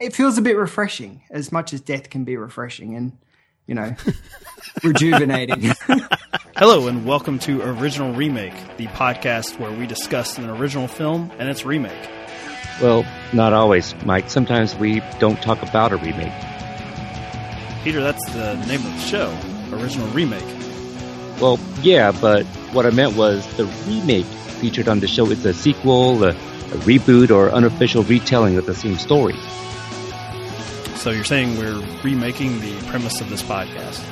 it feels a bit refreshing, as much as death can be refreshing and you know rejuvenating. Hello, and welcome to Original Remake, the podcast where we discuss an original film and its remake. Well, not always, Mike. Sometimes we don't talk about a remake. Peter, that's the name of the show, Original Remake. Well, yeah, but what I meant was the remake featured on the show is a sequel, a, a reboot, or unofficial retelling of the same story. So you're saying we're remaking the premise of this podcast?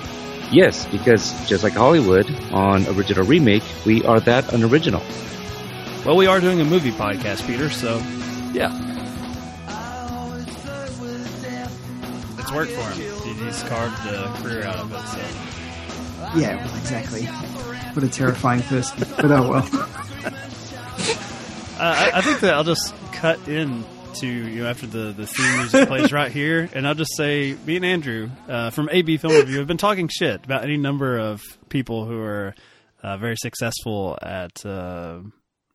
Yes, because just like Hollywood, on Original Remake, we are that unoriginal. Well, we are doing a movie podcast, Peter, so yeah. It's worked for him. He's carved a career out of it, so. yeah, well, exactly. What a terrifying person. But oh well. Uh, I, I think that I'll just cut in to you know after the the theme music plays right here, and I'll just say me and Andrew uh, from AB Film Review have been talking shit about any number of people who are uh, very successful at uh,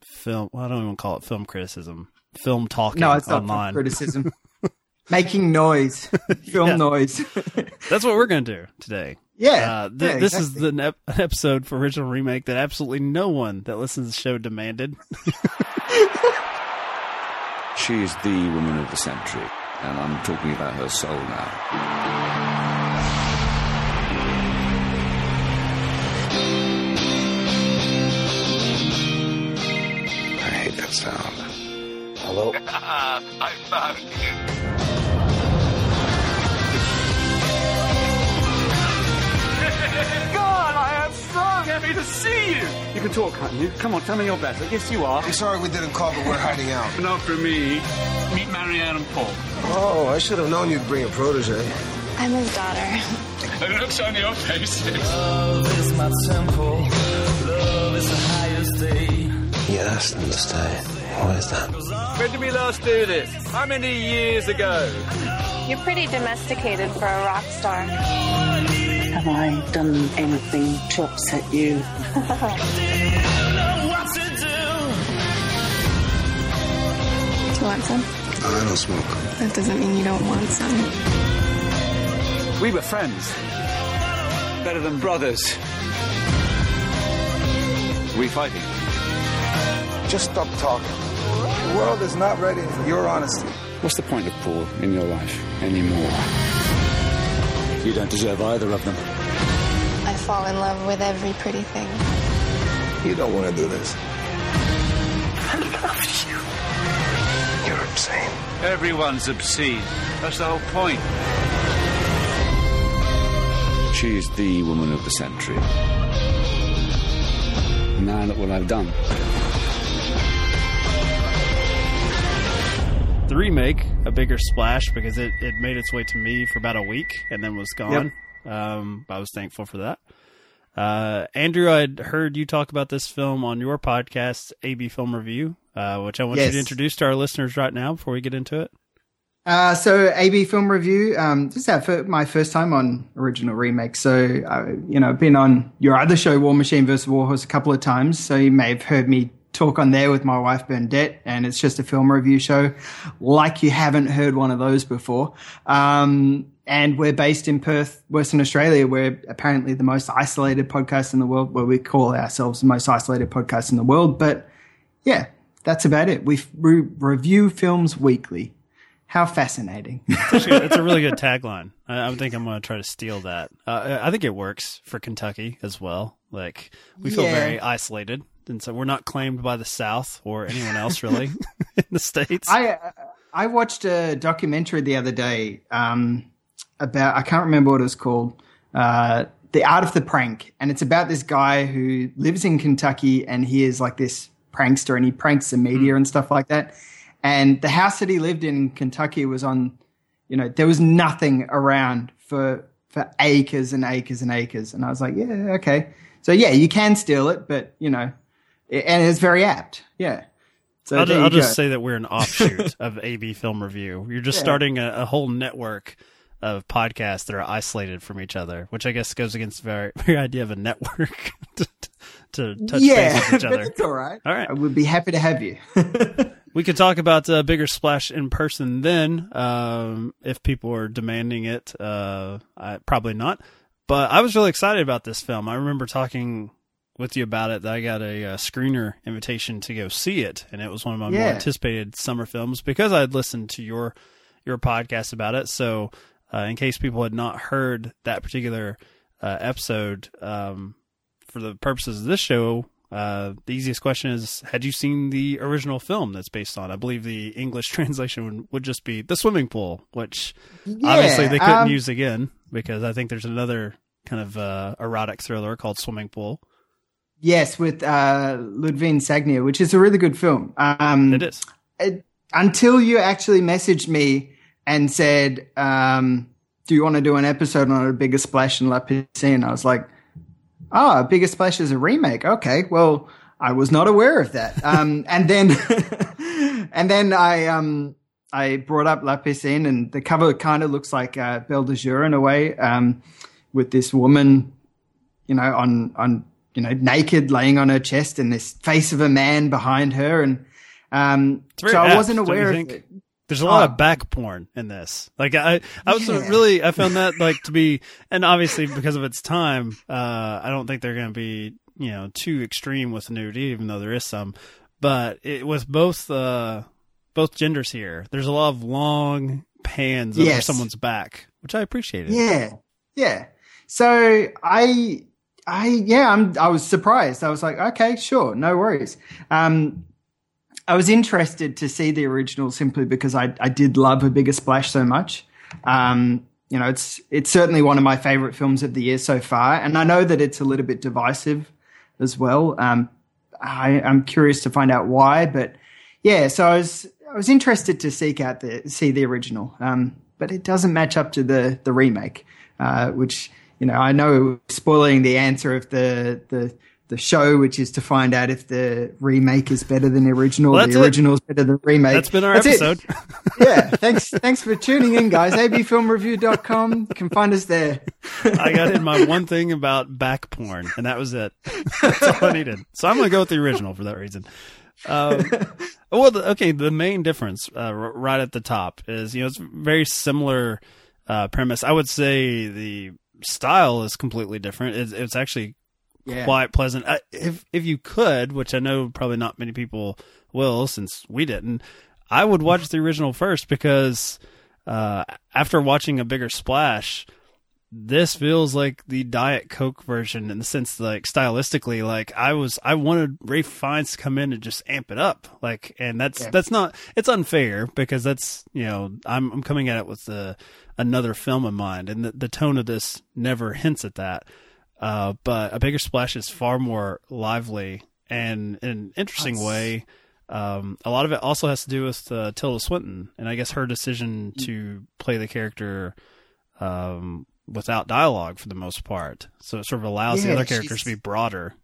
film. Well, I don't even call it film criticism, film talking No, it's not online. criticism. Making noise, film noise. That's what we're going to do today. yeah, Uh, th- yeah, this is the episode for original remake that absolutely no one that listens to the show demanded. She is the woman of the century, and I'm talking about her soul now. I hate that sound. Hello? I found you. God, I am so happy to see you. You can talk, can't you? Come on, tell me you're better. Yes, you are. I'm sorry we didn't call, but we're hiding out. Not for me. Meet Marianne and Paul. Oh, I should have known you'd bring a protege. I'm his daughter. The looks on your faces. Love is not simple. Love is He asked me to stay. Why is that? When did we last do this? How many years ago? You're pretty domesticated for a rock star. Have I done anything to upset you? Do you want some? I don't smoke. That doesn't mean you don't want some. We were friends. Better than brothers. We fighting? Just stop talking. The world is not ready for your honesty. What's the point of Paul in your life anymore? You don't deserve either of them. I fall in love with every pretty thing. You don't want to do this. I love you. You're insane. Everyone's obscene. That's the whole point. She is the woman of the century. Now look what I've done. The remake a bigger splash because it, it made its way to me for about a week and then was gone. Um, I was thankful for that. Uh, Andrew, I'd heard you talk about this film on your podcast, AB Film Review, uh, which I want you to introduce to our listeners right now before we get into it. Uh, so AB Film Review. Um, this is my first time on original remake. So you know, I've been on your other show, War Machine vs Warhorse, a couple of times. So you may have heard me talk on there with my wife Bernadette, and it's just a film review show, like you haven't heard one of those before. Um, and we're based in Perth, Western Australia. We're apparently the most isolated podcast in the world. Well, we call ourselves the most isolated podcast in the world, but yeah, that's about it. We re- review films weekly. How fascinating. Actually, it's a really good tagline. I, I think I'm going to try to steal that. Uh, I think it works for Kentucky as well. Like we feel Yeah. very isolated, and so we're not claimed by the South or anyone else really in the states. I I watched a documentary the other day um, about I can't remember what it was called, uh, the art of the prank, and it's about this guy who lives in Kentucky and he is like this prankster and he pranks the media and stuff like that. And the house that he lived in in Kentucky was on, you know, there was nothing around for for acres and acres and acres, and I was like, yeah, okay, so yeah, you can steal it, but you know, and it's very apt, yeah. So I'll, there ju- you I'll just say that we're an offshoot of AB Film Review. You're just Yeah. starting a, a whole network of podcasts that are isolated from each other, which I guess goes against the very, very idea of a network to, to touch yeah, base with each other. it's all right. All right. I would be happy to have you. we could talk about a bigger splash in person then, um, if people are demanding it. Uh, I, probably not. But I was really excited about this film. I remember talking with you about it that I got a, a screener invitation to go see it, and it was one of my Yeah. more anticipated summer films because I had listened to your your podcast about it. So, uh, in case people had not heard that particular uh, episode, um, for the purposes of this show, uh, the easiest question is: Had you seen the original film that's based on? I believe the English translation would, would just be the swimming pool, which obviously they couldn't um, use again because I think there's another kind of uh, erotic thriller called Swimming Pool. Yes, with uh, Ludivine Sagnier, which is a really good film. Um, It is. it- until you actually messaged me and said, um, "Do you want to do an episode on a bigger splash in La Piscine?" I was like, "Ah, a bigger splash is a remake. Okay, well, I was not aware of that." Um, and then, and then I um, I brought up La Piscine, and the cover kind of looks like uh, Belle de Jour in a way, um, with this woman you know, on on you know, naked, laying on her chest, and this face of a man behind her, and um, so I apt, wasn't aware of it. There's a lot Oh. of back porn in this. Like I, I was Yeah. really, I found that like to be, and obviously because of its time, uh, I don't think they're going to be, you know, too extreme with nudity, even though there is some. But it with both, uh, both genders here, there's a lot of long pans over someone's back, which I appreciated. Yeah, yeah. So I, I, yeah, I'm. I was surprised. I was like, okay, sure, no worries. Um, I was interested to see the original simply because I, I did love a bigger splash so much. Um, you know, it's it's certainly one of my favorite films of the year so far, and I know that it's a little bit divisive as well. Um, I, I'm curious to find out why, but yeah, so I was I was interested to seek out the see the original, um, but it doesn't match up to the the remake, uh, which you know I know spoiling the answer of the the the show, which is to find out if the remake is better than the original, Well, the original is better than the remake. That's been our That's episode. yeah, thanks thanks for tuning in, guys. abfilmreview.com. You can find us there. I got in my one thing about back porn, and that was it. That's all I needed. So I'm going to go with the original for that reason. Um, well, the, okay, the main difference uh, r- right at the top is, you know, it's very similar uh, premise. I would say the style is completely different. It's, it's actually Yeah. quite pleasant. Uh, if if you could, which I know probably not many people will, since we didn't, I would watch the original first because uh, after watching a bigger splash, this feels like the Diet Coke version in the sense like stylistically, like I was, I wanted Ralph Fiennes to come in and just amp it up, like, and that's Yeah. that's not, it's unfair because that's you know I'm I'm coming at it with the another film in mind, and the, the tone of this never hints at that. Uh, but a bigger splash is far more lively and in an interesting That's- way. Um, a lot of it also has to do with uh, Tilda Swinton, and I guess her decision to play the character um, without dialogue for the most part. So it sort of allows the other characters she's- to be broader.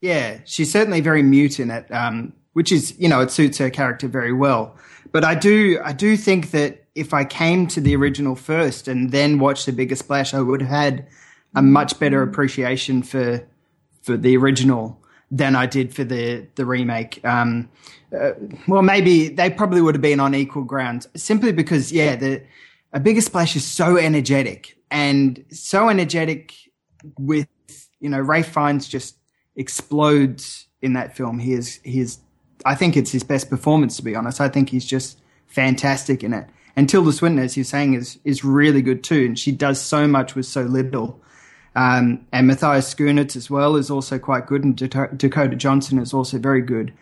Yeah, she's certainly very mute in it, um, which is you know it suits her character very well. But I do I do think that if I came to the original first and then watched the bigger splash, I would have had a much better appreciation for for the original than I did for the the remake. Um, uh, well, maybe they probably would have been on equal grounds, simply because yeah, the a bigger splash is so energetic and so energetic with you know Ralph Fiennes just explodes in that film. He is he is I think it's his best performance to be honest. I think he's just fantastic in it. And Tilda Swinton, as you're saying, is is really good too, and she does so much with so little. Um, and Matthias Schoenaerts as well is also quite good, and Dakota Dakota Johnson is also very good.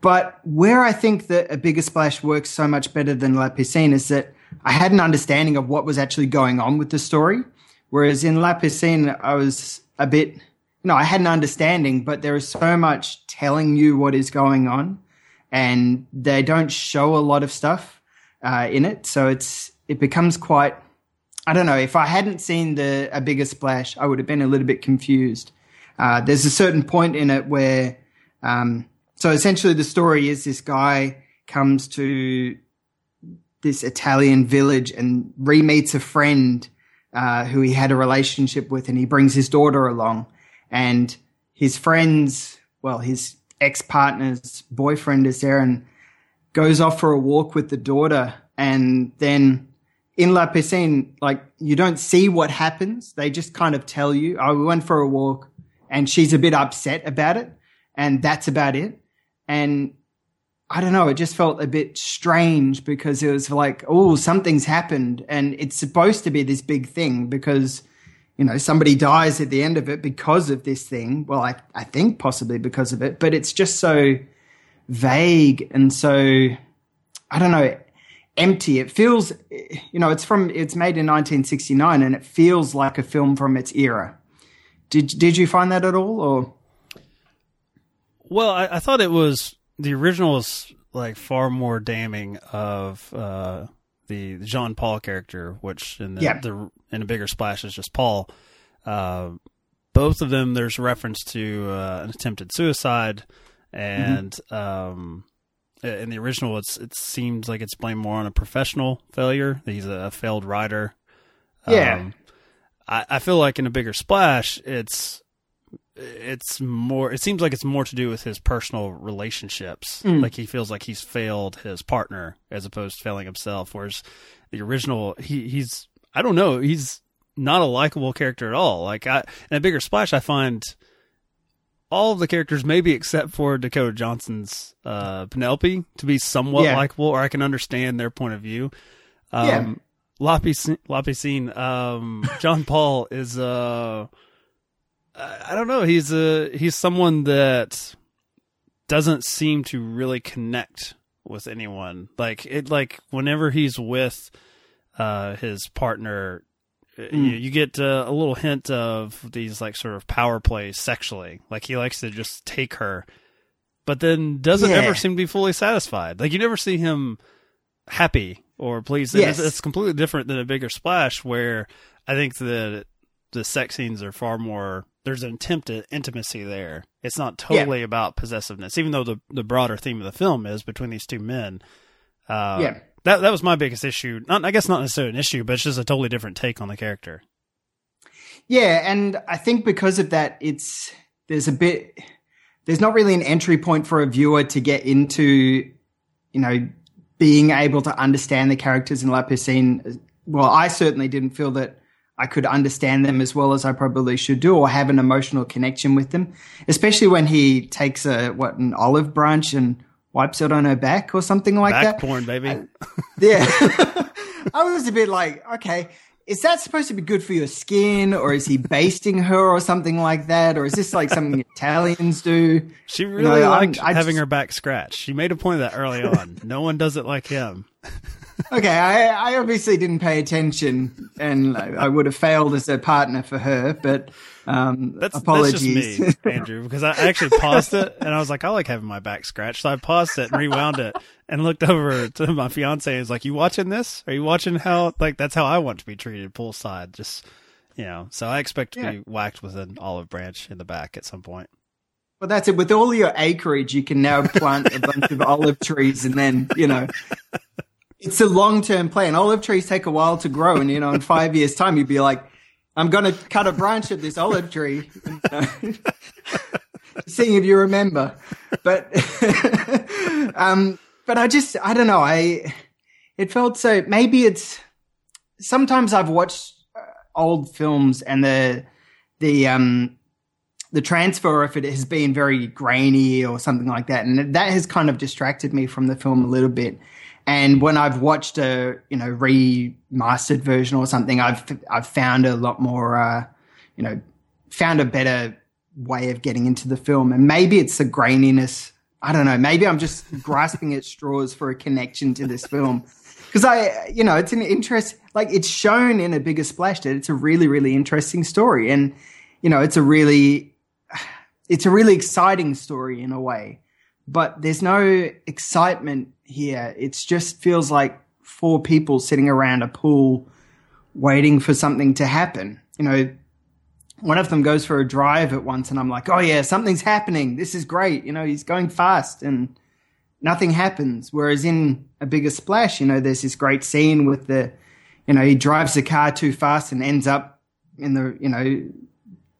But where I think that a bigger splash works so much better than La Piscine is that I had an understanding of what was actually going on with the story. Whereas in La Piscine, I was a bit, know, I had an understanding, but there is so much telling you what is going on and they don't show a lot of stuff uh, in it. So it's, it becomes quite, I don't know, if I hadn't seen the, a bigger splash, I would have been a little bit confused. Uh, there's a certain point in it where, um, so essentially the story is this guy comes to this Italian village and re-meets a friend uh, who he had a relationship with, and he brings his daughter along. And his friend's, well, his ex-partner's boyfriend is there, and goes off for a walk with the daughter, and then in La Piscine, like you don't see what happens. They just kind of tell you, "Oh, we went for a walk," and she's a bit upset about it, and that's about it. And I don't know, it just felt a bit strange because it was like, oh, something's happened, and it's supposed to be this big thing because you know somebody dies at the end of it because of this thing. Well, I I think possibly because of it, but it's just so vague and so I don't know empty. It feels, you know, it's from it's made in 1969, and it feels like a film from its era. Did did you find that at all, or? Well, I, I thought it was the original was like far more damning of uh, the Jean Paul character, which in the, Yeah. the in a bigger splash is just Paul. Uh, both of them, there's reference to uh, an attempted suicide, and um, in the original, it's it seems like it's blamed more on a professional failure. He's a failed writer. Yeah. Um, I, I feel like in a bigger splash, it's it's more. It seems like it's more to do with his personal relationships. Mm. Like he feels like he's failed his partner as opposed to failing himself. Whereas the original, he he's I don't know, he's not a likable character at all. Like I in a bigger splash, I find all of the characters, maybe except for Dakota Johnson's uh, Penelope, to be somewhat Yeah. likable, or I can understand their point of view. Um, Yeah. Lapis, La Piscine, um, John Paul is, uh, I don't know. He's a, he's someone that doesn't seem to really connect with anyone. Like it, like whenever he's with, uh, his partner, uh, you, you get uh, a little hint of these like sort of power plays sexually. Like he likes to just take her, but then doesn't Yeah. ever seem to be fully satisfied. Like you never see him happy or pleased. Yes. It's, it's completely different than a bigger splash where I think that the sex scenes are far more. There's an attempt at intimacy there. It's not totally about possessiveness, even though the the broader theme of the film is between these two men. Uh, Yeah. that that was my biggest issue. Not, I guess not necessarily an issue, but it's just a totally different take on the character. Yeah, and I think because of that, it's there's a bit there's not really an entry point for a viewer to get into, you know, being able to understand the characters in La Piscine. Well, I certainly didn't feel that I could understand them as well as I probably should do, or have an emotional connection with them. Especially when he takes a what an olive branch and wipes it on her back or something like Back that. porn, baby. Yeah. I was a bit like, okay, is that supposed to be good for your skin or is he basting her or something like that? Or is this like something Italians do? She really know, I'm- liked I having just- her back scratched. She made a point of that early on. no one does it like him. Okay, I, I obviously didn't pay attention and I, I would have failed as a partner for her, but um, That's, apologies. that's me, Andrew, because I actually paused it and I was like, I like having my back scratched. So I paused it and rewound it and looked over to my fiance and was like, You watching this? Are you watching how, like, that's how I want to be treated poolside? Just, you know, so I expect to Yeah. be whacked with an olive branch in the back at some point. Well, that's it. With all your acreage, you can now plant a bunch of olive trees, and then you know, it's a long-term plan. Olive trees take a while to grow, and you know, in five years' time, you'd be like, "I'm going to cut a branch of this olive tree." Seeing if you remember, but um, but I just I don't know. I it felt so. Maybe it's sometimes I've watched uh, old films and the the um the transfer of it has been very grainy or something like that, and that has kind of distracted me from the film a little bit. And when I've watched a you know remastered version or something, I've I've found a lot more uh, you know found a better way of getting into the film, and maybe it's the graininess. I don't know. Maybe I'm just grasping at straws for a connection to this film because I, you know, it's an interest. Like it's shown in a bigger splash that it's a really, really interesting story, and you know, it's a really, it's a really exciting story in a way. But there's no excitement here. It just feels like four people sitting around a pool, waiting for something to happen. You know, one of them goes for a drive at once, and I'm like, oh yeah, something's happening. This is great. You know, he's going fast, and nothing happens. Whereas in a bigger splash, you know, there's this great scene with the, you know, he drives the car too fast and ends up in the, you know,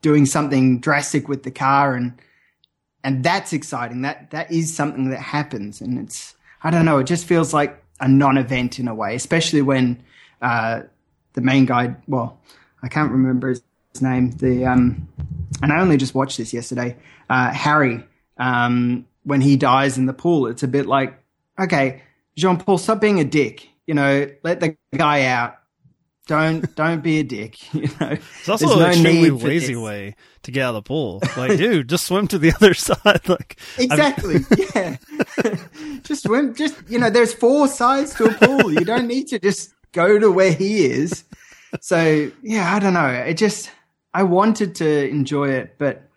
doing something drastic with the car and, and that's exciting. That, that is something that happens. And it's, I don't know. It just feels like a non-event in a way, especially when uh, the main guy. Well, I can't remember his name. The um, and I only just watched this yesterday. Uh, Harry, um, when he dies in the pool, it's a bit like, okay, Jean Paul, stop being a dick. You know, let the guy out. Don't don't be a dick. You know, it's also There's an no extremely lazy way to get out of the pool. Like, dude, just swim to the other side. Like, exactly, yeah. just swim. Just you know, there's four sides to a pool. You don't need to just go to where he is. So yeah, I don't know. It just I wanted to enjoy it, but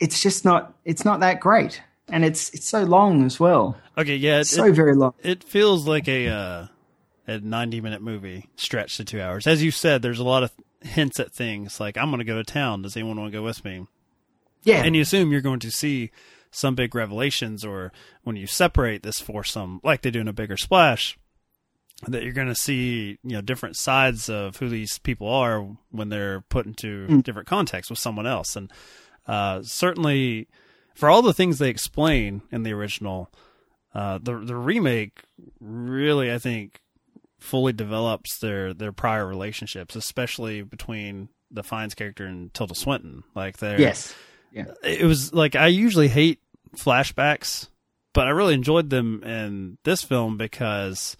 it's just not. It's not that great, and it's it's so long as well. Okay, yeah, it's it, so very long. It feels like a. Uh a 90 minute movie stretched to two hours. As you said, there's a lot of hints at things like, I'm going to go to town. Does anyone want to go with me? Yeah. And you assume you're going to see some big revelations or when you separate this foursome, like they do in a bigger splash, that you're going to see, you know, different sides of who these people are when they're put into mm. different contexts with someone else. And, uh, certainly for all the things they explain in the original, uh, the, the remake really, I think, fully develops their their prior relationships, especially between the Fiennes character and Tilda Swinton. Like they yes, yeah. It was like I usually hate flashbacks, but I really enjoyed them in this film because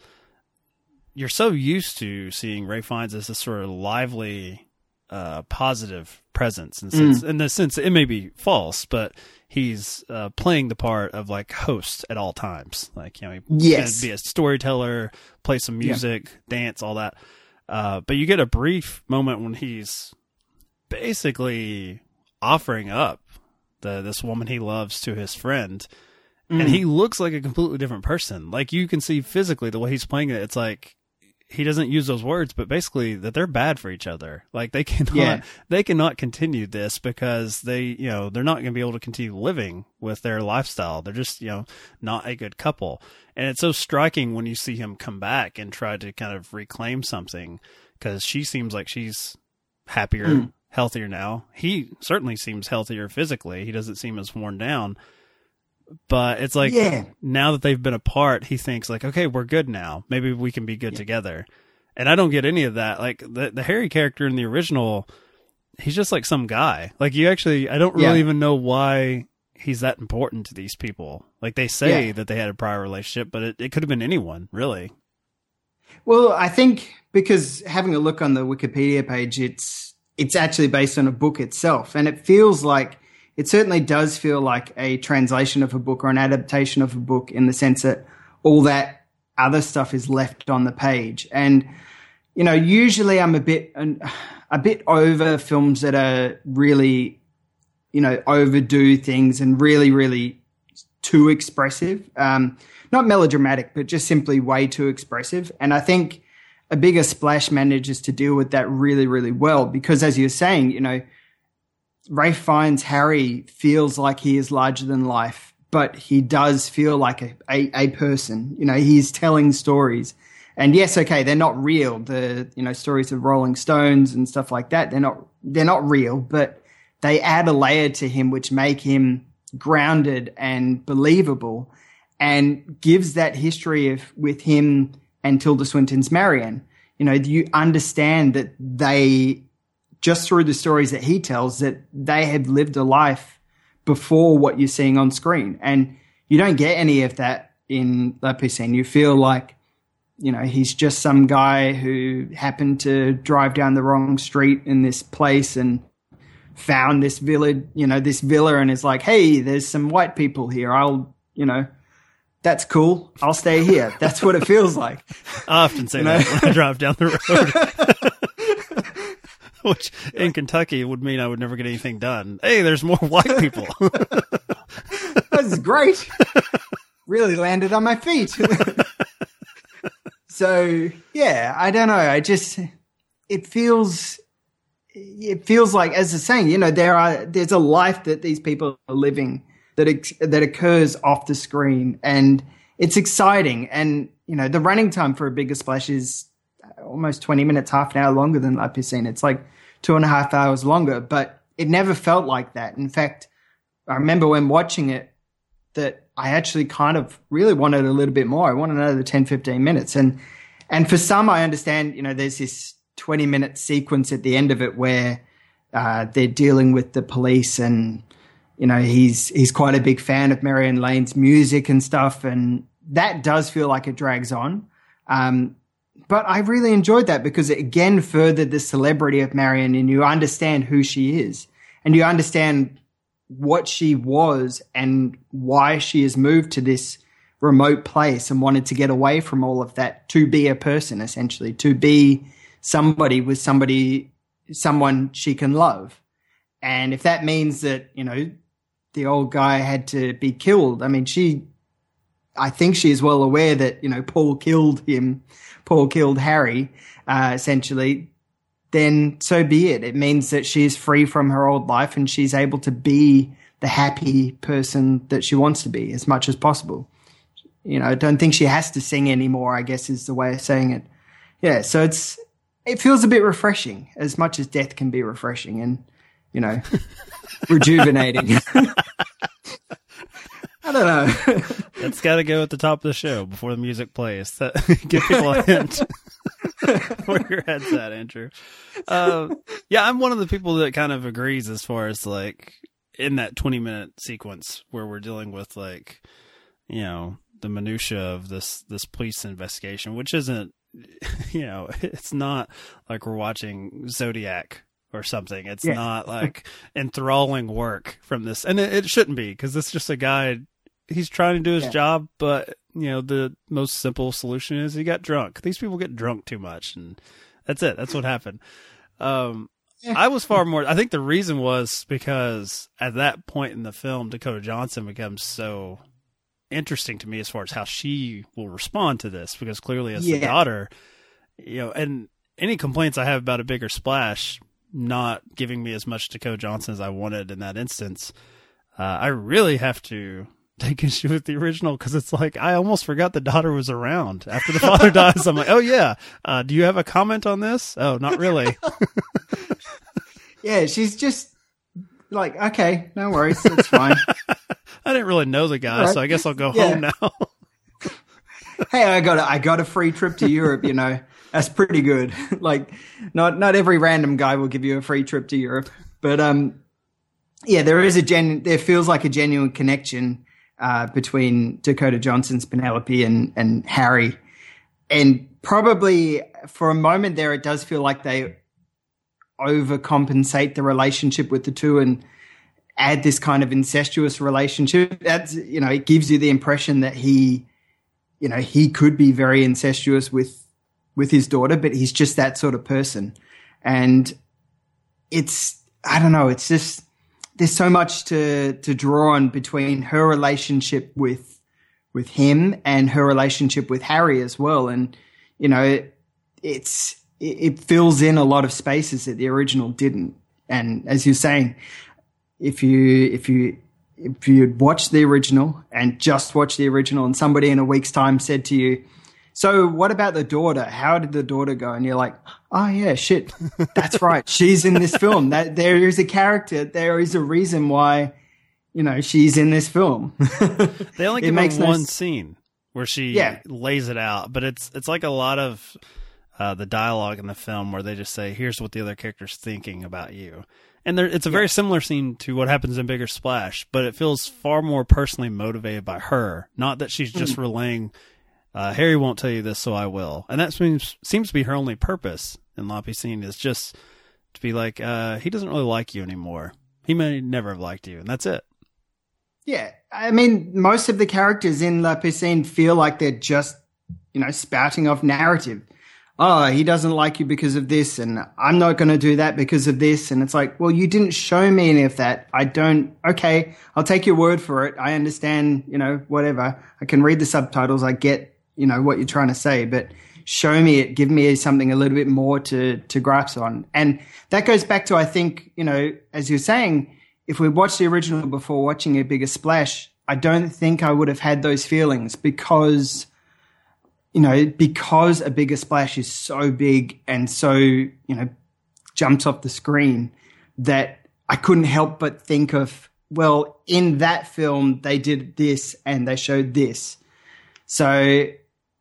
you're so used to seeing Ralph Fiennes as this sort of lively, uh, positive presence, and mm. in the sense it may be false, but he's uh, playing the part of like host at all times. Like you know, he's yes. be a storyteller, play some music, yeah. dance, all that. Uh, but you get a brief moment when he's basically offering up the this woman he loves to his friend, mm. and he looks like a completely different person. Like you can see physically the way he's playing it. It's like he doesn't use those words, but basically that they're bad for each other. Like they cannot, yeah. they cannot continue this because they, you know, they're not going to be able to continue living with their lifestyle. They're just, you know, not a good couple. And it's so striking when you see him come back and try to kind of reclaim something because she seems like she's happier, mm. healthier now. He certainly seems healthier physically. He doesn't seem as worn down but it's like yeah. now that they've been apart, he thinks like, okay, we're good now. Maybe we can be good yeah. together. And I don't get any of that. Like the the Harry character in the original, he's just like some guy. Like you actually, I don't really yeah. even know why he's that important to these people. Like they say that they had a prior relationship, but it, it could have been anyone, really. Well, I think because having a look on the Wikipedia page, it's it's actually based on a book itself, and it feels like it certainly does feel like a translation of a book or an adaptation of a book in the sense that all that other stuff is left on the page. And, you know, usually I'm a bit, a bit over films that are really, you know, overdo things and really, really too expressive. Um, not melodramatic, but just simply way too expressive. And I think a bigger splash manages to deal with that really, really well because as you're saying, you know, Ralph Fiennes Harry feels like he is larger than life, but he does feel like a, a, a, person. You know, he's telling stories. And yes, okay, they're not real. The, you know, stories of Rolling Stones and stuff like that, they're not, they're not real, but they add a layer to him which make him grounded and believable and gives that history of, with him and Tilda Swinton's Marianne. You know, you understand that they just through the stories that he tells that they have lived a life before what you're seeing on screen. And you don't get any of that in La Piscine. You feel like, you know, he's just some guy who happened to drive down the wrong street in this place and found this village, you know, this villa and is like, hey, there's some white people here. I'll, you know, that's cool. I'll stay here. That's what it feels like. I often say you know? that when I drive down the road. which in Kentucky would mean I would never get anything done. Hey, there's more white people. this is great. Really landed on my feet. so yeah, I don't know. I just it feels it feels like as a saying, you know, there are there's a life that these people are living that ex- that occurs off the screen, and it's exciting. And you know, the running time for a bigger splash is almost 20 minutes, half an hour longer than La Piscine. It's like two and a half hours longer, but it never felt like that. In fact, I remember when watching it, that I actually kind of really wanted a little bit more. I wanted another 10, 15 minutes. And, and for some, I understand, you know, there's this 20 minute sequence at the end of it where, uh, they're dealing with the police and, you know, he's, he's quite a big fan of Marianne Lane's music and stuff. And that does feel like it drags on. Um, but I really enjoyed that because it again furthered the celebrity of Marianne and you understand who she is and you understand what she was and why she has moved to this remote place and wanted to get away from all of that to be a person essentially to be somebody with somebody someone she can love. And if that means that you know the old guy had to be killed i mean she i think she is well aware that you know paul killed him paul killed harry uh, essentially then so be it. It means that she is free from her old life and she's able to be the happy person that she wants to be as much as possible. You know, I don't think she has to sing anymore, I guess is the way of saying it. Yeah, so it's it feels a bit refreshing as much as death can be refreshing and, you know, rejuvenating. I don't know. That's got to go at the top of the show before the music plays. Give people a hint where your head's at, Andrew. Uh, yeah, I'm one of the people that kind of agrees as far as like in that 20 minute sequence where we're dealing with like, you know, the minutia of this this police investigation, which isn't, you know, it's not like we're watching Zodiac or something. It's yeah. not like enthralling work from this, and it, it shouldn't be because it's just a guy he's trying to do his yeah. job, but you know the most simple solution is he got drunk. These people get drunk too much, and that's it. That's what happened. Um, I was far more. I think the reason was because at that point in the film, Dakota Johnson becomes so interesting to me as far as how she will respond to this. Because clearly, as yeah. the daughter, you know, and any complaints I have about a bigger splash not giving me as much Dakota Johnson as I wanted in that instance, uh, I really have to take issue with the original because it's like I almost forgot the daughter was around after the father dies. I'm like, oh yeah, uh, do you have a comment on this? Oh, not really. yeah, she's just like, okay, no worries, it's fine. I didn't really know the guy, right. so I guess I'll go yeah. home now. hey, I got a, I got a free trip to Europe. You know, that's pretty good. like, not not every random guy will give you a free trip to Europe, but um, yeah, there is a gen. There feels like a genuine connection uh, between Dakota Johnson's Penelope and, and Harry. And probably for a moment there, it does feel like they overcompensate the relationship with the two and add this kind of incestuous relationship. That's, you know, it gives you the impression that he, you know, he could be very incestuous with, with his daughter, but he's just that sort of person. And it's, I don't know, it's just, there's so much to to draw on between her relationship with with him and her relationship with Harry as well. And you know, it, it's it, fills in a lot of spaces that the original didn't. And as you're saying, if you if you if you'd watched the original and just watched the original, and somebody in a week's time said to you, so what about the daughter? How did the daughter go? And you're like, oh yeah, shit, that's right. She's in this film. That there is a character. There is a reason why, you know, she's in this film. they only give makes one no... scene where she yeah. lays it out, but it's it's like a lot of uh, the dialogue in the film where they just say, "Here's what the other character's thinking about you." And there, it's a very similar scene to what happens in Bigger Splash, but it feels far more personally motivated by her. Not that she's just mm. relaying uh, Harry won't tell you this, so I will. And that seems seems to be her only purpose in La Piscine is just to be like, uh, he doesn't really like you anymore. He may never have liked you, and that's it. Yeah, I mean, most of the characters in La Piscine feel like they're just, you know, spouting off narrative. Oh, he doesn't like you because of this, and I'm not going to do that because of this. And it's like, well, you didn't show me any of that. I don't. Okay, I'll take your word for it. I understand. You know, whatever. I can read the subtitles. I get you know what you're trying to say, but show me it, give me something a little bit more to to grasp on. And that goes back to I think you know as you're saying, if we watched the original before watching a bigger splash, I don't think I would have had those feelings because you know because a bigger splash is so big and so you know jumps off the screen that I couldn't help but think of well, in that film, they did this and they showed this. So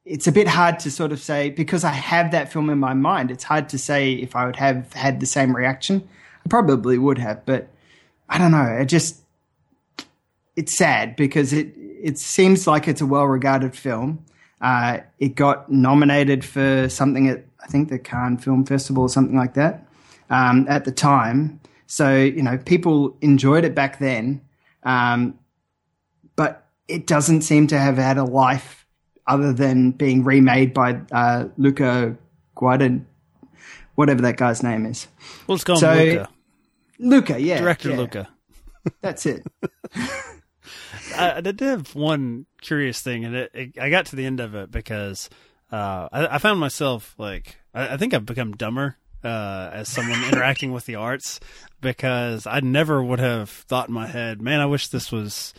it's a bit hard to sort of say because I have that film in my mind. It's hard to say if I would have had the same reaction. I probably would have, but I don't know. It just it's sad because it it seems like it's a well regarded film. Uh, it got nominated for something at I think the Cannes Film Festival or something like that um, at the time. So you know people enjoyed it back then, um, but it doesn't seem to have had a life other than being remade by uh, Luca Guadagnino, whatever that guy's name is. Well, let's call him So- Luca. Luca, yeah, Director yeah, Luca. That's it. I, I did have one curious thing, and it, it, I got to the end of it because uh, I, I found myself like I, I think I've become dumber uh, as someone interacting with the arts because I never would have thought in my head, man, I wish this was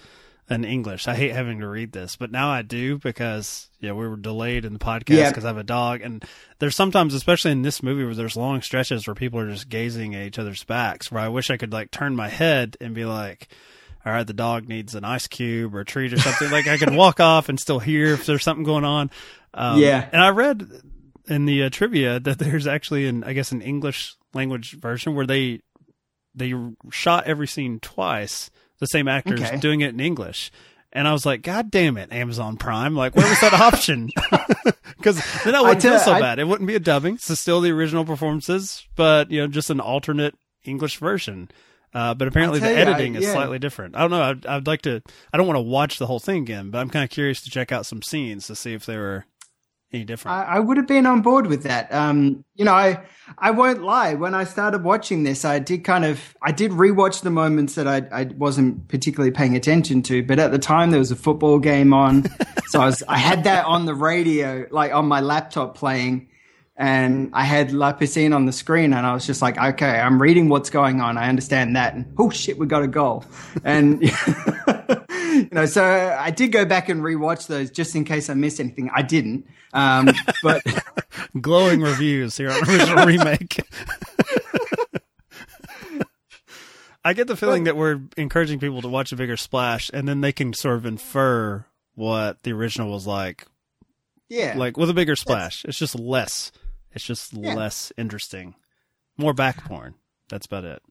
in English. I hate having to read this, but now I do because yeah, we were delayed in the podcast Yeah. because I have a dog, and there's sometimes, especially in this movie, where there's long stretches where people are just gazing at each other's backs, where I wish I could like turn my head and be like. All right, the dog needs an ice cube or a treat or something. like I could walk off and still hear if there's something going on. Um, Yeah. And I read in the uh, trivia that there's actually an, I guess, an English language version where they they shot every scene twice, the same actors Okay. doing it in English. And I was like, God damn it, Amazon Prime! Like, where was that option? Because then I wouldn't tell- feel so I- bad. It wouldn't be a dubbing. It's still the original performances, but you know, just an alternate English version. Uh, but apparently the you, I- editing is slightly different. I don't know. I'd, I'd like to. I don't want to watch the whole thing again, but I'm kind of curious to check out some scenes to see if they were any different. I, I would have been on board with that. Um, you know, I I won't lie. When I started watching this, I did kind of I did rewatch the moments that I I wasn't particularly paying attention to. But at the time, there was a football game on, so I was I had that on the radio, like on my laptop playing. And I had La Piscine on the screen, and I was just like, okay, I'm reading what's going on. I understand that. And oh shit, we got a goal. And, you know, so I did go back and rewatch those just in case I missed anything. I didn't. Um, but Glowing reviews here on original remake. I get the feeling that we're encouraging people to watch a bigger splash, and then they can sort of infer what the original was like yeah. like with a bigger splash. It's just less. It's just Yeah. less interesting. More back porn. That's about it.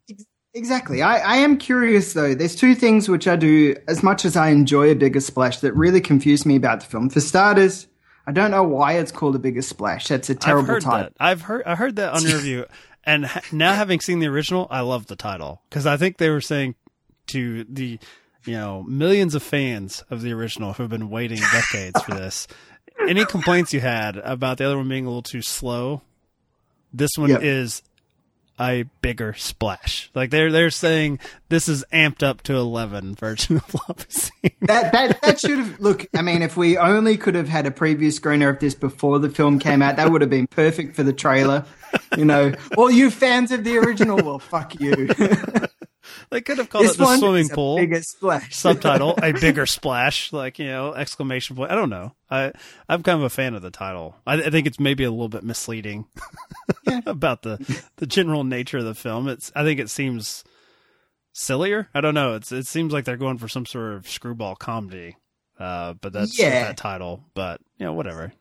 Exactly. I, I am curious though. There's two things which I do as much as I enjoy a bigger splash that really confuse me about the film. For starters, I don't know why it's called a bigger splash. That's a I've terrible heard title. that. I've heard. I heard that on your review, and ha- now having seen the original, I love the title because I think they were saying to the you know millions of fans of the original who have been waiting decades for this. Any complaints you had about the other one being a little too slow? This one Yep. is a bigger splash. Like they're they're saying this is amped up to eleven version of La Piscine. That that that should have look. I mean, if we only could have had a preview screener of this before the film came out, that would have been perfect for the trailer. You know, all you fans of the original, well, fuck you. They could have called this it the swimming pool. bigger splash. subtitle a bigger splash like you know exclamation point. I don't know. I i'm kind of a fan of the title. I, I think it's maybe a little bit misleading about the the general nature of the film. It's i think it seems sillier. I don't know. It's it seems like they're going for some sort of screwball comedy uh but that's Yeah. that title but you know whatever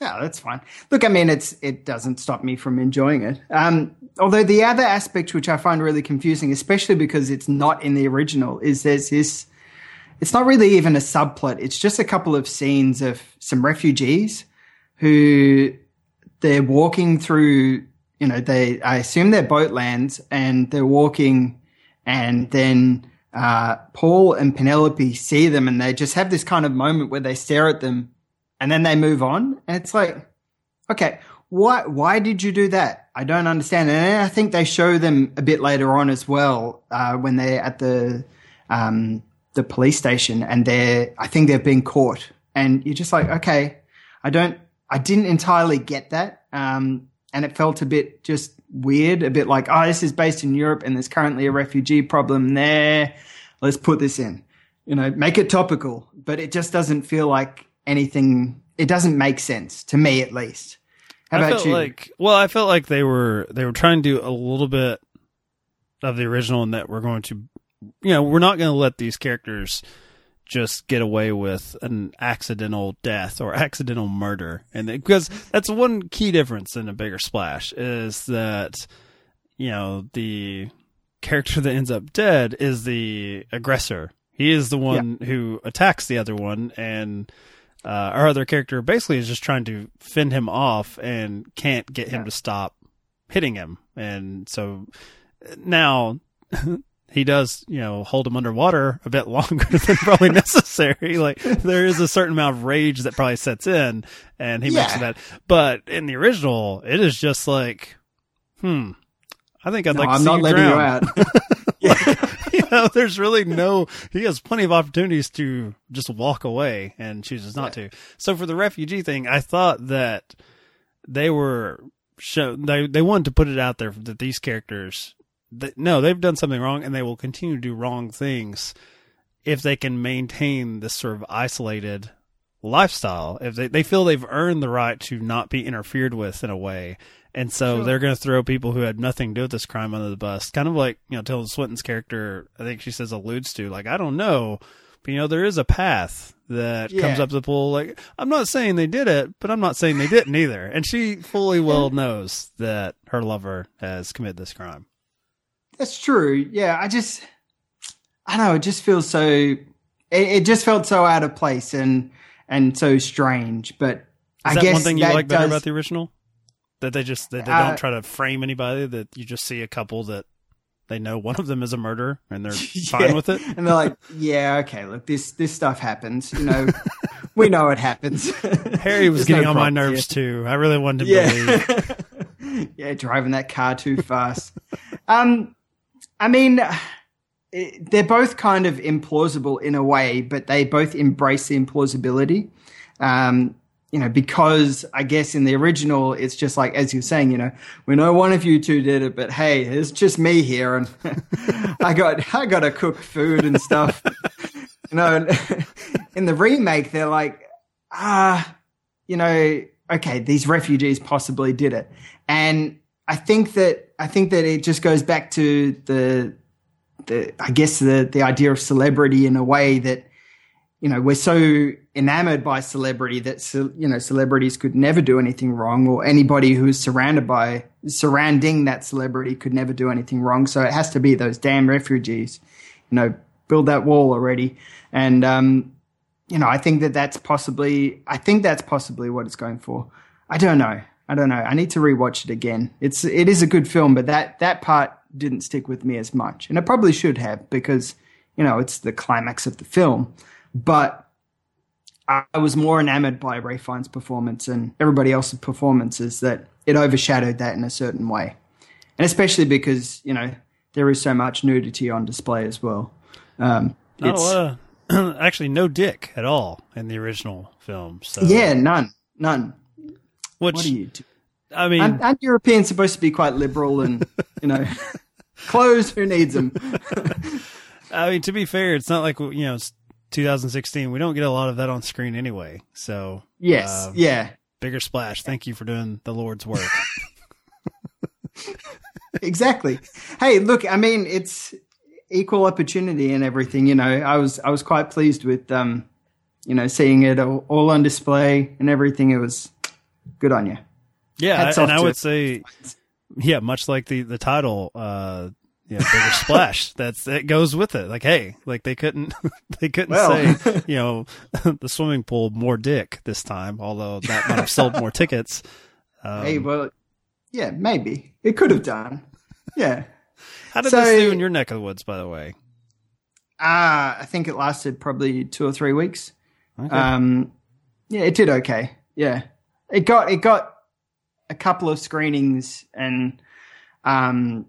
Yeah, that's fine. Look, I mean, it's it doesn't stop me from enjoying it. Um, although the other aspect, which I find really confusing, especially because it's not in the original, is there's this. It's not really even a subplot. It's just a couple of scenes of some refugees who they're walking through. You know, they I assume they're boat lands, and they're walking, and then uh, Paul and Penelope see them, and they just have this kind of moment where they stare at them and then they move on. And it's like okay why why did you do that? I don't understand. And i think they show them a bit later on as well uh, when they're at the um, the police station and they're i think they've been caught. And you're just like okay i don't i didn't entirely get that. Um, and it felt a bit just weird a bit like oh this is based in europe and there's currently a refugee problem there. Let's put this in. You know make it topical. But it just doesn't feel like anything it doesn't make sense to me at least how I about felt you like well, I felt like they were they were trying to do a little bit of the original, and that we're going to you know, we're not going to let these characters just get away with an accidental death or accidental murder. And because that's one key difference in a bigger splash is that, you know, the character that ends up dead is the aggressor. He is the one yeah. who attacks the other one and, uh, our other character basically is just trying to fend him off and can't get him yeah. to stop hitting him. And so now he does, you know, hold him underwater a bit longer than probably necessary. Like there is a certain amount of rage that probably sets in and he yeah. makes that. But in the original, it is just like, hmm, I think I'd no, like to I'm see not letting drown. you out. yeah. Know, there's really no, he has plenty of opportunities to just walk away and chooses not yeah. to. So for the refugee thing, I thought that they were show they they wanted to put it out there that these characters they, no they've done something wrong and they will continue to do wrong things if they can maintain this sort of isolated lifestyle if they, they feel they've earned the right to not be interfered with in a way and so sure. they're going to throw people who had nothing to do with this crime under the bus kind of like you know tilda swinton's character i think she says alludes to like i don't know but you know there is a path that yeah. comes up the pool. Like, I'm not saying they did it, but I'm not saying they didn't either. And she fully well knows that her lover has committed this crime. That's true. Yeah, I just, I know, it just feels so, it, it just felt so out of place and, and so strange. But Is I guess one thing you like better does, about the original? That they just, that they uh, don't try to frame anybody, that you just see a couple that they know one of them is a murderer and they're yeah. fine with it. And they're like, yeah, okay, look, this this stuff happens. You know, we know it happens. Harry was getting no on my nerves here. too. I really wanted to yeah. believe. yeah, driving that car too fast. um, I mean, it, they're both kind of implausible in a way, but they both embrace the implausibility. Um, you know, because I guess in the original, it's just like, as you're saying, you know, we know one of you two did it, but hey, it's just me here. And I got, I got to cook food and stuff. you know, in the remake, they're like, ah, you know, okay, these refugees possibly did it. And I think that, I think that it just goes back to the, the, I guess the, the idea of celebrity in a way that, you know, we're so enamored by celebrity that, you know, celebrities could never do anything wrong or anybody who's surrounded by, surrounding that celebrity could never do anything wrong. So it has to be those damn refugees, you know, build that wall already. And, um, you know, I think that that's possibly, I think that's possibly what it's going for. I don't know. I don't know. I need to rewatch it again. It's, it is a good film, but that, that part didn't stick with me as much. And it probably should have because, you know, it's the climax of the film. But I was more enamored by Ralph Fiennes' performance and everybody else's performances that it overshadowed that in a certain way. And especially because, you know, there is so much nudity on display as well. Um, Not a lot of, actually, no dick at all in the original film. So. Yeah, none. None. Which, what are you do? I mean, aren't, aren't Europeans supposed to be quite liberal and, you know, clothes, who needs them? I mean, to be fair, it's not like, you know, 2016. We don't get a lot of that on screen anyway. So yes, uh, yeah, bigger splash. Thank you for doing the Lord's work. exactly. Hey, look, I mean, it's equal opportunity and everything. You know, I was I was quite pleased with um, you know, seeing it all, all on display and everything. It was good on you. Yeah, and I would say, yeah, much like the the title, uh, you know, bigger splash. That's it goes with it. Like, hey, like they couldn't they couldn't well. say, you know, the swimming pool more dick this time, although that might have sold more tickets. Um, hey, well, yeah, maybe it could have done. Yeah. How did so, this do in your neck of the woods, by the way? Uh, I think it lasted probably two or three weeks. Okay. Um, yeah, it did okay. Yeah, it got it got a couple of screenings and um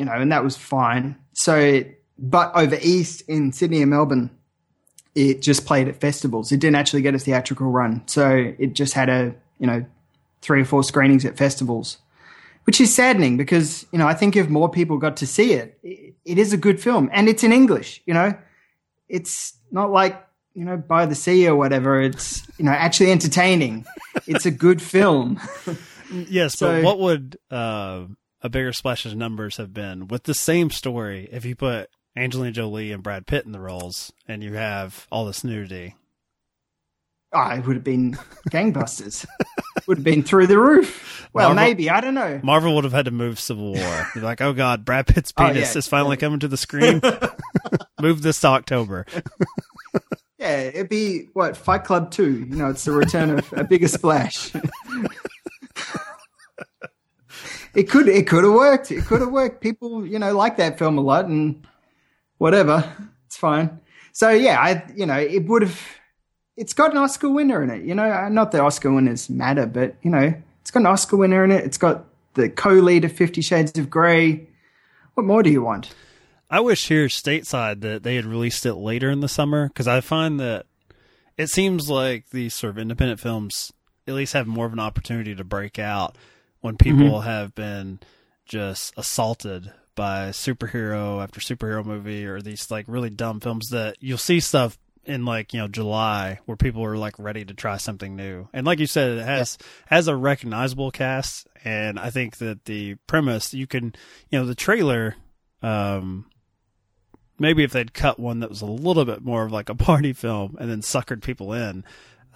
you know, and that was fine. So, but over East in Sydney and Melbourne, it just played at festivals. It didn't actually get a theatrical run. So it just had a, you know, three or four screenings at festivals, which is saddening because, you know, I think if more people got to see it, it, it is a good film and it's in English, you know, it's not like, you know, by the sea or whatever. It's, you know, actually entertaining. it's a good film. yes. so, but what would, uh, a bigger splash's numbers have been with the same story if you put Angelina Jolie and Brad Pitt in the roles, and you have all this nudity. Oh, it would have been gangbusters. would have been through the roof. Well, Marvel- maybe I don't know. Marvel would have had to move Civil War. They're like, oh god, Brad Pitt's Oh, penis yeah. is finally coming to the screen. move this to October. Yeah, it'd be what Fight Club Two. You know, it's the return of a bigger splash. It could it could have worked. It could have worked. People, you know, like that film a lot, and whatever, it's fine. So yeah, I you know it would have. It's got an Oscar winner in it. You know, uh, not that Oscar winners matter, but you know, it's got an Oscar winner in it. It's got the co-lead of Fifty Shades of Grey. What more do you want? I wish here stateside that they had released it later in the summer because I find that it seems like these sort of independent films at least have more of an opportunity to break out when people have been just assaulted by superhero after superhero movie or these like really dumb films that you'll see stuff in like you know July where people are like ready to try something new. And like you said it has has a recognizable cast. And I think that the premise you can you know the trailer um maybe if they'd cut one that was a little bit more of like a party film and then suckered people in,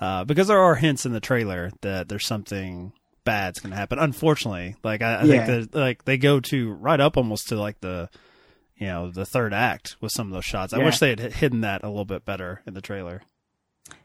uh, because there are hints in the trailer that there's something bad's going to happen. Unfortunately, like I, I Yeah. think that like they go to right up almost to like the, you know, the third act with some of those shots. I wish they had hidden that a little bit better in the trailer.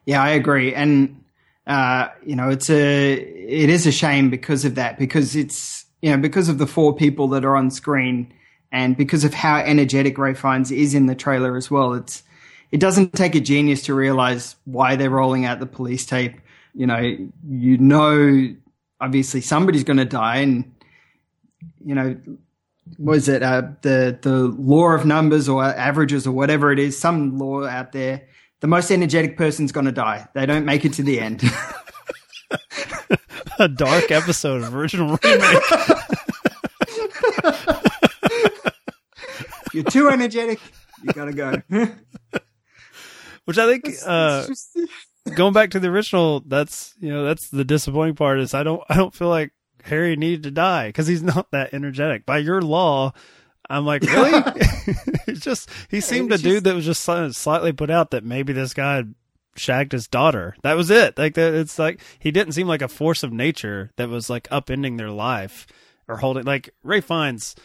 Yeah, I agree, and uh, you know, it's a it is a shame because of that, because it's you know because of the four people that are on screen, and because of how energetic Ralph Fiennes is in the trailer as well. It's it doesn't take a genius to realize why they're rolling out the police tape. You know, you know, obviously somebody's going to die, and you know, was it uh, the the law of numbers or averages or whatever it is, some law out there. The most energetic person's going to die. They don't make it to the end. a dark episode of original remake. You're too energetic. You got to go. Which I think, uh, going back to the original, that's you know that's the disappointing part is I don't I don't feel like Harry needed to die because he's not that energetic. By your law, I'm like really. it's just he seemed a was dude that was just slightly put out that maybe this guy shagged his daughter. That was it. Like that, it's like he didn't seem like a force of nature that was like upending their life or holding like Ralph Fiennes,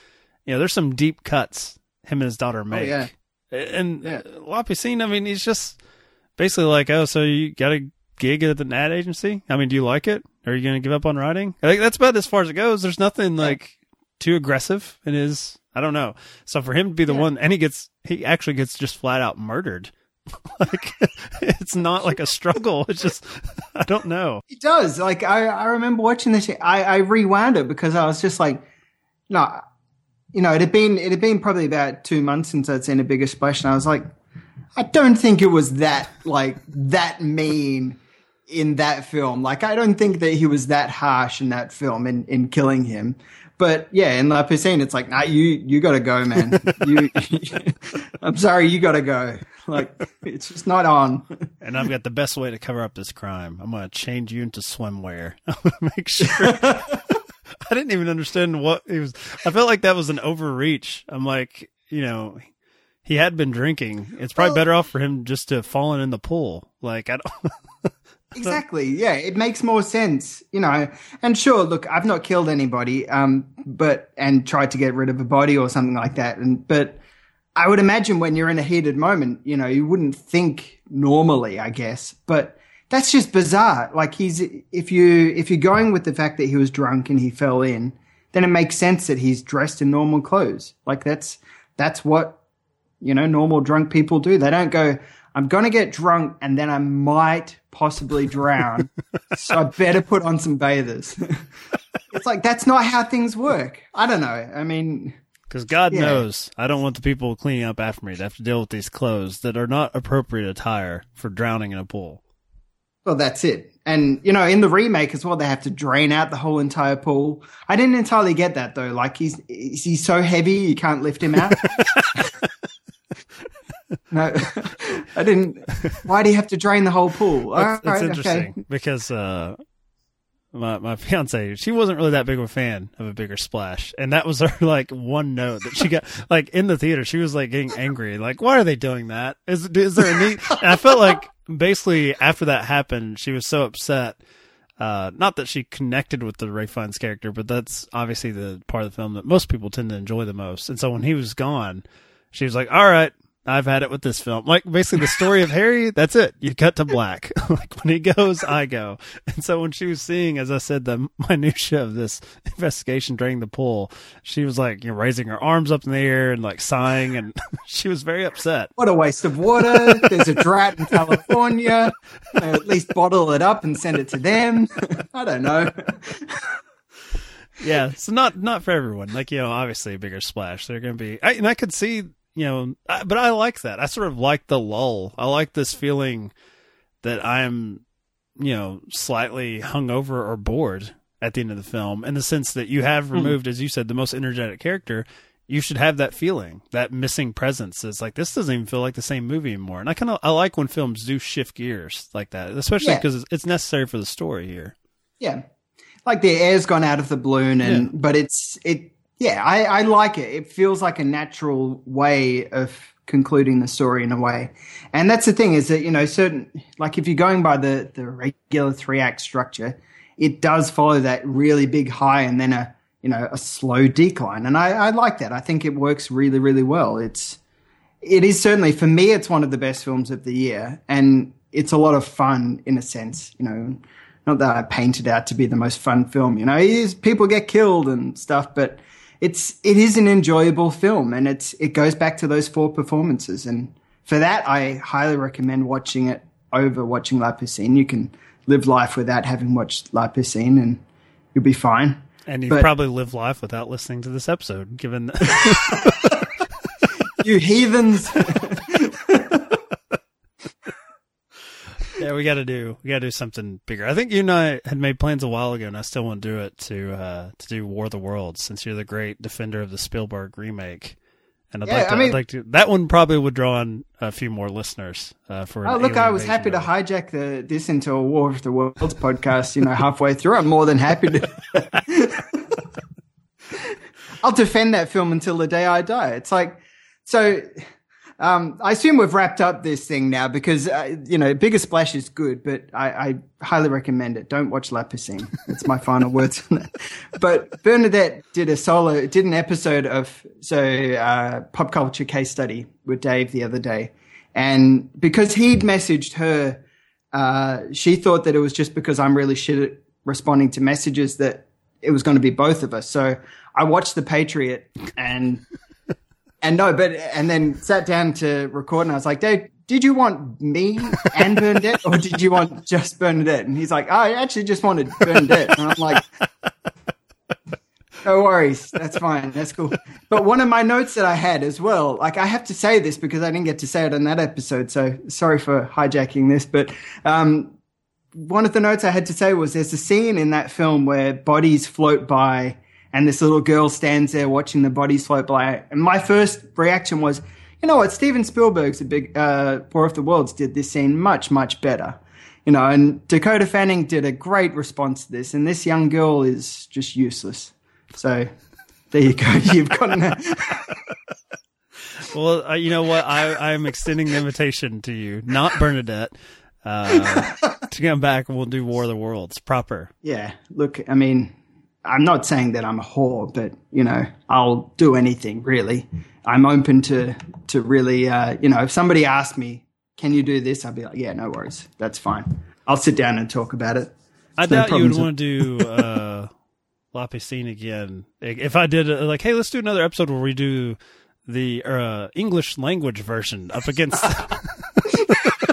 You know, there's some deep cuts him and his daughter oh, make. yeah. And Yeah. La Piscine, I mean, he's just basically like, oh, so you got a gig at an ad agency? I mean, do you like it? Are you going to give up on writing? I think that's about as far as it goes. There's nothing like too aggressive in his. I don't know. So for him to be the one, and he gets, he actually gets just flat out murdered. like it's not like a struggle. It's just, I don't know. It does. Like I, I remember watching this. I, I rewound it because I was just like, no, you know, it had been it had been probably about two months since I'd seen a bigger splash, and I was like, I don't think it was that like that mean in that film. Like I don't think that he was that harsh in that film in in killing him. But yeah, in La Piscine, it's like, nah, you you gotta go, man. you, I'm sorry, you gotta go. Like it's just not on. And I've got the best way to cover up this crime. I'm going to change you into swimwear. I'm going to make sure. I didn't even understand what he was. I felt like that was an overreach. I'm like, you know, he had been drinking. It's probably Well- better off for him just to have fallen in the pool. Like, I don't. Exactly. Yeah, it makes more sense, you know. And sure, look, I've not killed anybody, um, but and tried to get rid of a body or something like that. And but I would imagine when you're in a heated moment, you know, you wouldn't think normally, I guess. But that's just bizarre. Like he's if you if you're going with the fact that he was drunk and he fell in, then it makes sense that he's dressed in normal clothes. Like that's that's what you know normal drunk people do. They don't go. I'm gonna get drunk and then I might possibly drown, so I better put on some bathers. it's like that's not how things work. I don't know. I mean, Because God Yeah. knows I don't want the people cleaning up after me to have to deal with these clothes that are not appropriate attire for drowning in a pool. well, that's it. And you know, in the remake as well, they have to drain out the whole entire pool. I didn't entirely get that though. Like he's is he so heavy you can't lift him out? no, I didn't. Why do you have to drain the whole pool? That's, right, interesting okay. because uh, my my fiance, she wasn't really that big of a fan of a bigger splash, and that was her like one note that she got like in the theater. She was like getting angry, like why are they doing that? Is is there a need? And I felt like basically after that happened, she was so upset. Uh, not that she connected with the Ralph Fiennes character, but that's obviously the part of the film that most people tend to enjoy the most. And so when he was gone, she was like, "All right, I've had it with this film. Like basically the story of Harry, that's it. You cut to black. like when he goes, I go. And so when she was seeing, as I said, the minutia of this investigation during the pool, she was like, you know, raising her arms up in the air and like sighing and she was very upset. What a waste of water. There's a drought in California. at least bottle it up and send it to them. I don't know. yeah, so not not for everyone. Like you know, obviously a bigger splash. They're going to be, I, and I could see you know, I, but I like that. I sort of like the lull. I like this feeling that I'm, you know, slightly hungover or bored at the end of the film in the sense that you have hmm. removed, mm. as you said, the most energetic character. You should have that feeling, that missing presence. It's like this doesn't even feel like the same movie anymore. And I kind of I like when films do shift gears like that, especially because yeah. it's necessary for the story here. Yeah, like the air's gone out of the balloon, and yeah. but it's it yeah, I, I like it. It feels like a natural way of concluding the story in a way. And that's the thing is that, you know, certain, like if you're going by the, the regular three act structure, it does follow that really big high and then a, you know, a slow decline. And I, I like that. I think it works really, really well. It's, it is certainly, for me, it's one of the best films of the year. And it's a lot of fun in a sense, you know, not that I painted out to be the most fun film, you know, is, people get killed and stuff, but it's it is an enjoyable film, and it's it goes back to those four performances, and for that, I highly recommend watching it over watching La Piscine. You can live life without having watched La Piscine, and you'll be fine. And you probably live life without listening to this episode, given that you heathens. yeah, we got to do we got to do something bigger. I think you and I had made plans a while ago, and I still want to do it to uh, to do War of the Worlds, since you're the great defender of the Spielberg remake. And I'd, yeah, like, to, I mean, I'd like to. That one probably would draw on a few more listeners uh, for. Oh, look! I was happy to hijack the this into a War of the Worlds podcast. You know, halfway through, I'm more than happy to. I'll defend that film until the day I die. It's like so. Um, I assume we've wrapped up this thing now because, uh, you know, Bigger Splash is good, but I, I highly recommend it. Don't watch La Piscine. That's my final words on that. But Bernadette did a solo, did an episode of, so, uh, pop culture case study with Dave the other day. And because he'd messaged her, uh, she thought that it was just because I'm really shit at responding to messages that it was going to be both of us. So I watched The Patriot and and no, but and then sat down to record, and I was like, Dave, did you want me and Bernadette, or did you want just Bernadette? And he's like, oh, I actually just wanted Bernadette, and I'm like, no worries, that's fine, that's cool. But one of my notes that I had as well, like I have to say this because I didn't get to say it in that episode, so sorry for hijacking this, but um, one of the notes I had to say was there's a scene in that film where bodies float by and this little girl stands there watching the bodies float by. And my first reaction was, you know what, Steven Spielberg's a big uh, War of the Worlds did this scene much much better. You know, and Dakota Fanning did a great response to this, and this young girl is just useless. So there you go. You've got an. well, uh, you know what? I I'm extending the invitation to you, not Bernadette. Uh, to come back, and we'll do War of the Worlds proper. Yeah, look, I mean, I'm not saying that I'm a whore, but you know, I'll do anything really. I'm open to to really, uh, you know, if somebody asked me, "Can you do this?" I'd be like, "Yeah, no worries, that's fine. I'll sit down and talk about it." I doubt you would want to do uh, La Piscine again. If I did, uh, like, hey, let's do another episode where we do the uh, English language version up against.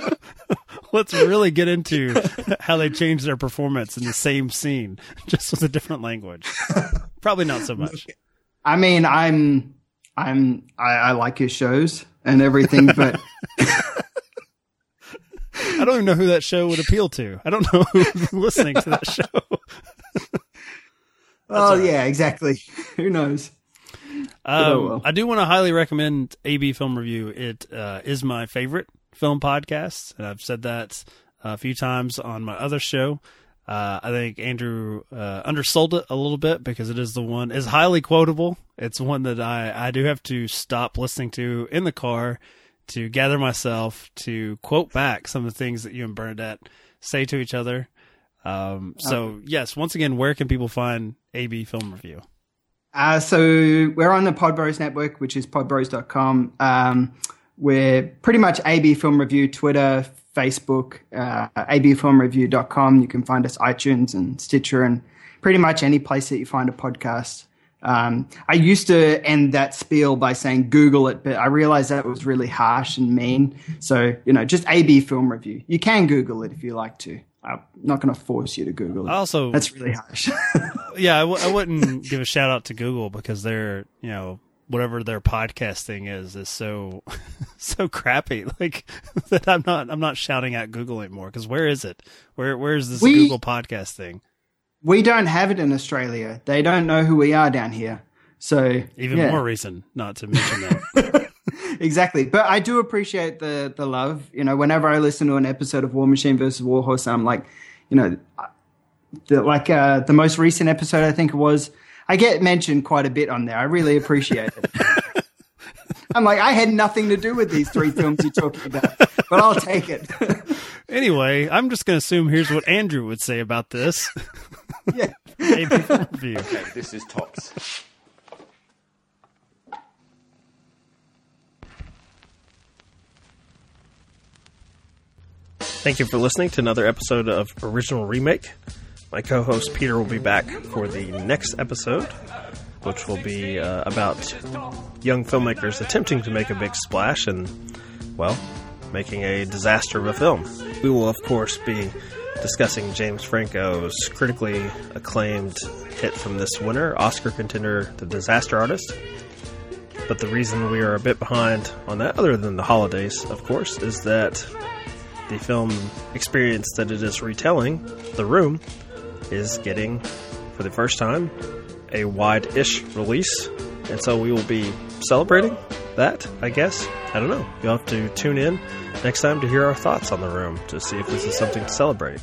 let's really get into how they changed their performance in the same scene, just with a different language. Probably not so much. I mean, I'm, I'm, I, I like his shows and everything, but. I don't even know who that show would appeal to. I don't know who's listening to that show. oh, right. yeah, exactly. Who knows? Um, oh, well. I do want to highly recommend AB Film Review. It uh, is my favorite film podcasts, and I've said that a few times on my other show. Uh, I think Andrew uh, undersold it a little bit because it is the one is highly quotable. It's one that I I do have to stop listening to in the car to gather myself to quote back some of the things that you and Bernadette say to each other. Um, so yes, once again, where can people find AB Film Review? Uh, so we're on the Podbros network, which is podbros.com. Um, we're pretty much AB Film Review, Twitter, Facebook, uh, abfilmreview.com. You can find us iTunes and Stitcher and pretty much any place that you find a podcast. Um, I used to end that spiel by saying Google it, but I realized that was really harsh and mean. So, you know, just AB Film Review. You can Google it if you like to. I'm not going to force you to Google it. Also, that's really harsh. yeah, I w- I wouldn't give a shout out to Google because they're, you know, whatever their podcasting is is so so crappy like that i'm not i'm not shouting at google anymore because where is it where where's this We- google podcast thing we don't have it in Australia. They don't know who we are down here. So even yeah. more reason not to mention that exactly. But I do appreciate the the love. You know, whenever I listen to an episode of War Machine versus Warhorse, I'm like, you know, the, like uh, the most recent episode I think it was. I get mentioned quite a bit on there. I really appreciate it. I'm like, I had nothing to do with these three films you're talking about, but I'll take it. anyway i'm just going to assume here's what andrew would say about this yeah. AB Film review Okay, this is tops. Thank you for listening to another episode of Original Remake. My co host Peter will be back for the next episode, which will be uh, about young filmmakers attempting to make a big splash and, well, making a disaster of a film. We will, of course, be discussing James Franco's critically acclaimed hit from this winter, Oscar contender The Disaster Artist. But the reason we are a bit behind on that, other than the holidays, of course, is that the film experience that it is retelling, The Room, is getting, for the first time, a wide ish release. And so we will be celebrating that, I guess. I don't know. You'll have to tune in next time to hear our thoughts on The Room to see if this is something to celebrate.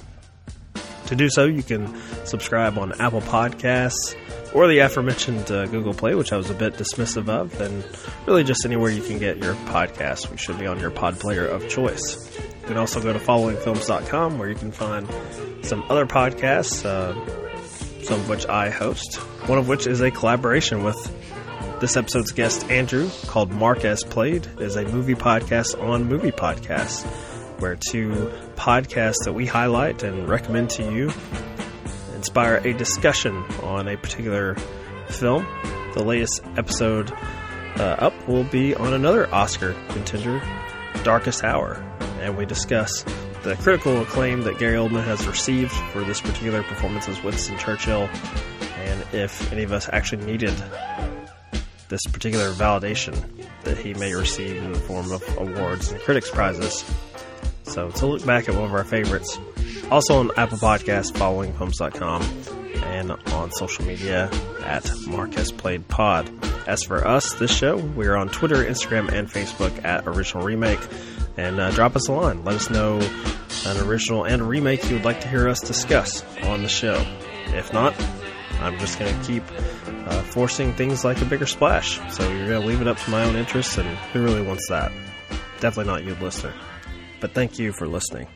To do so, you can subscribe on Apple Podcasts or the aforementioned uh, Google Play, which I was a bit dismissive of, and really just anywhere you can get your podcast. We should be on your pod player of choice. You can also go to followingfilms.com where you can find some other podcasts, uh, some of which I host, one of which is a collaboration with this episode's guest, Andrew, called Mark as Played, is a movie podcast on movie podcasts, where two podcasts that we highlight and recommend to you inspire a discussion on a particular film. The latest episode uh, up will be on another Oscar contender, Darkest Hour, and we discuss the critical acclaim that Gary Oldman has received for this particular performance as Winston Churchill, and if any of us actually needed this particular validation that he may receive in the form of awards and critics' prizes. So, to look back at one of our favorites, also on Apple Podcasts, followingfilms.com, and on social media at Marcus Played Pod. As for us, this show, we're on Twitter, Instagram, and Facebook at Original Remake. And uh, drop us a line. Let us know an original and a remake you would like to hear us discuss on the show. If not, I'm just going to keep uh, forcing things like a bigger splash. So you're going to leave it up to my own interests, and who really wants that? Definitely not you, listener. But thank you for listening.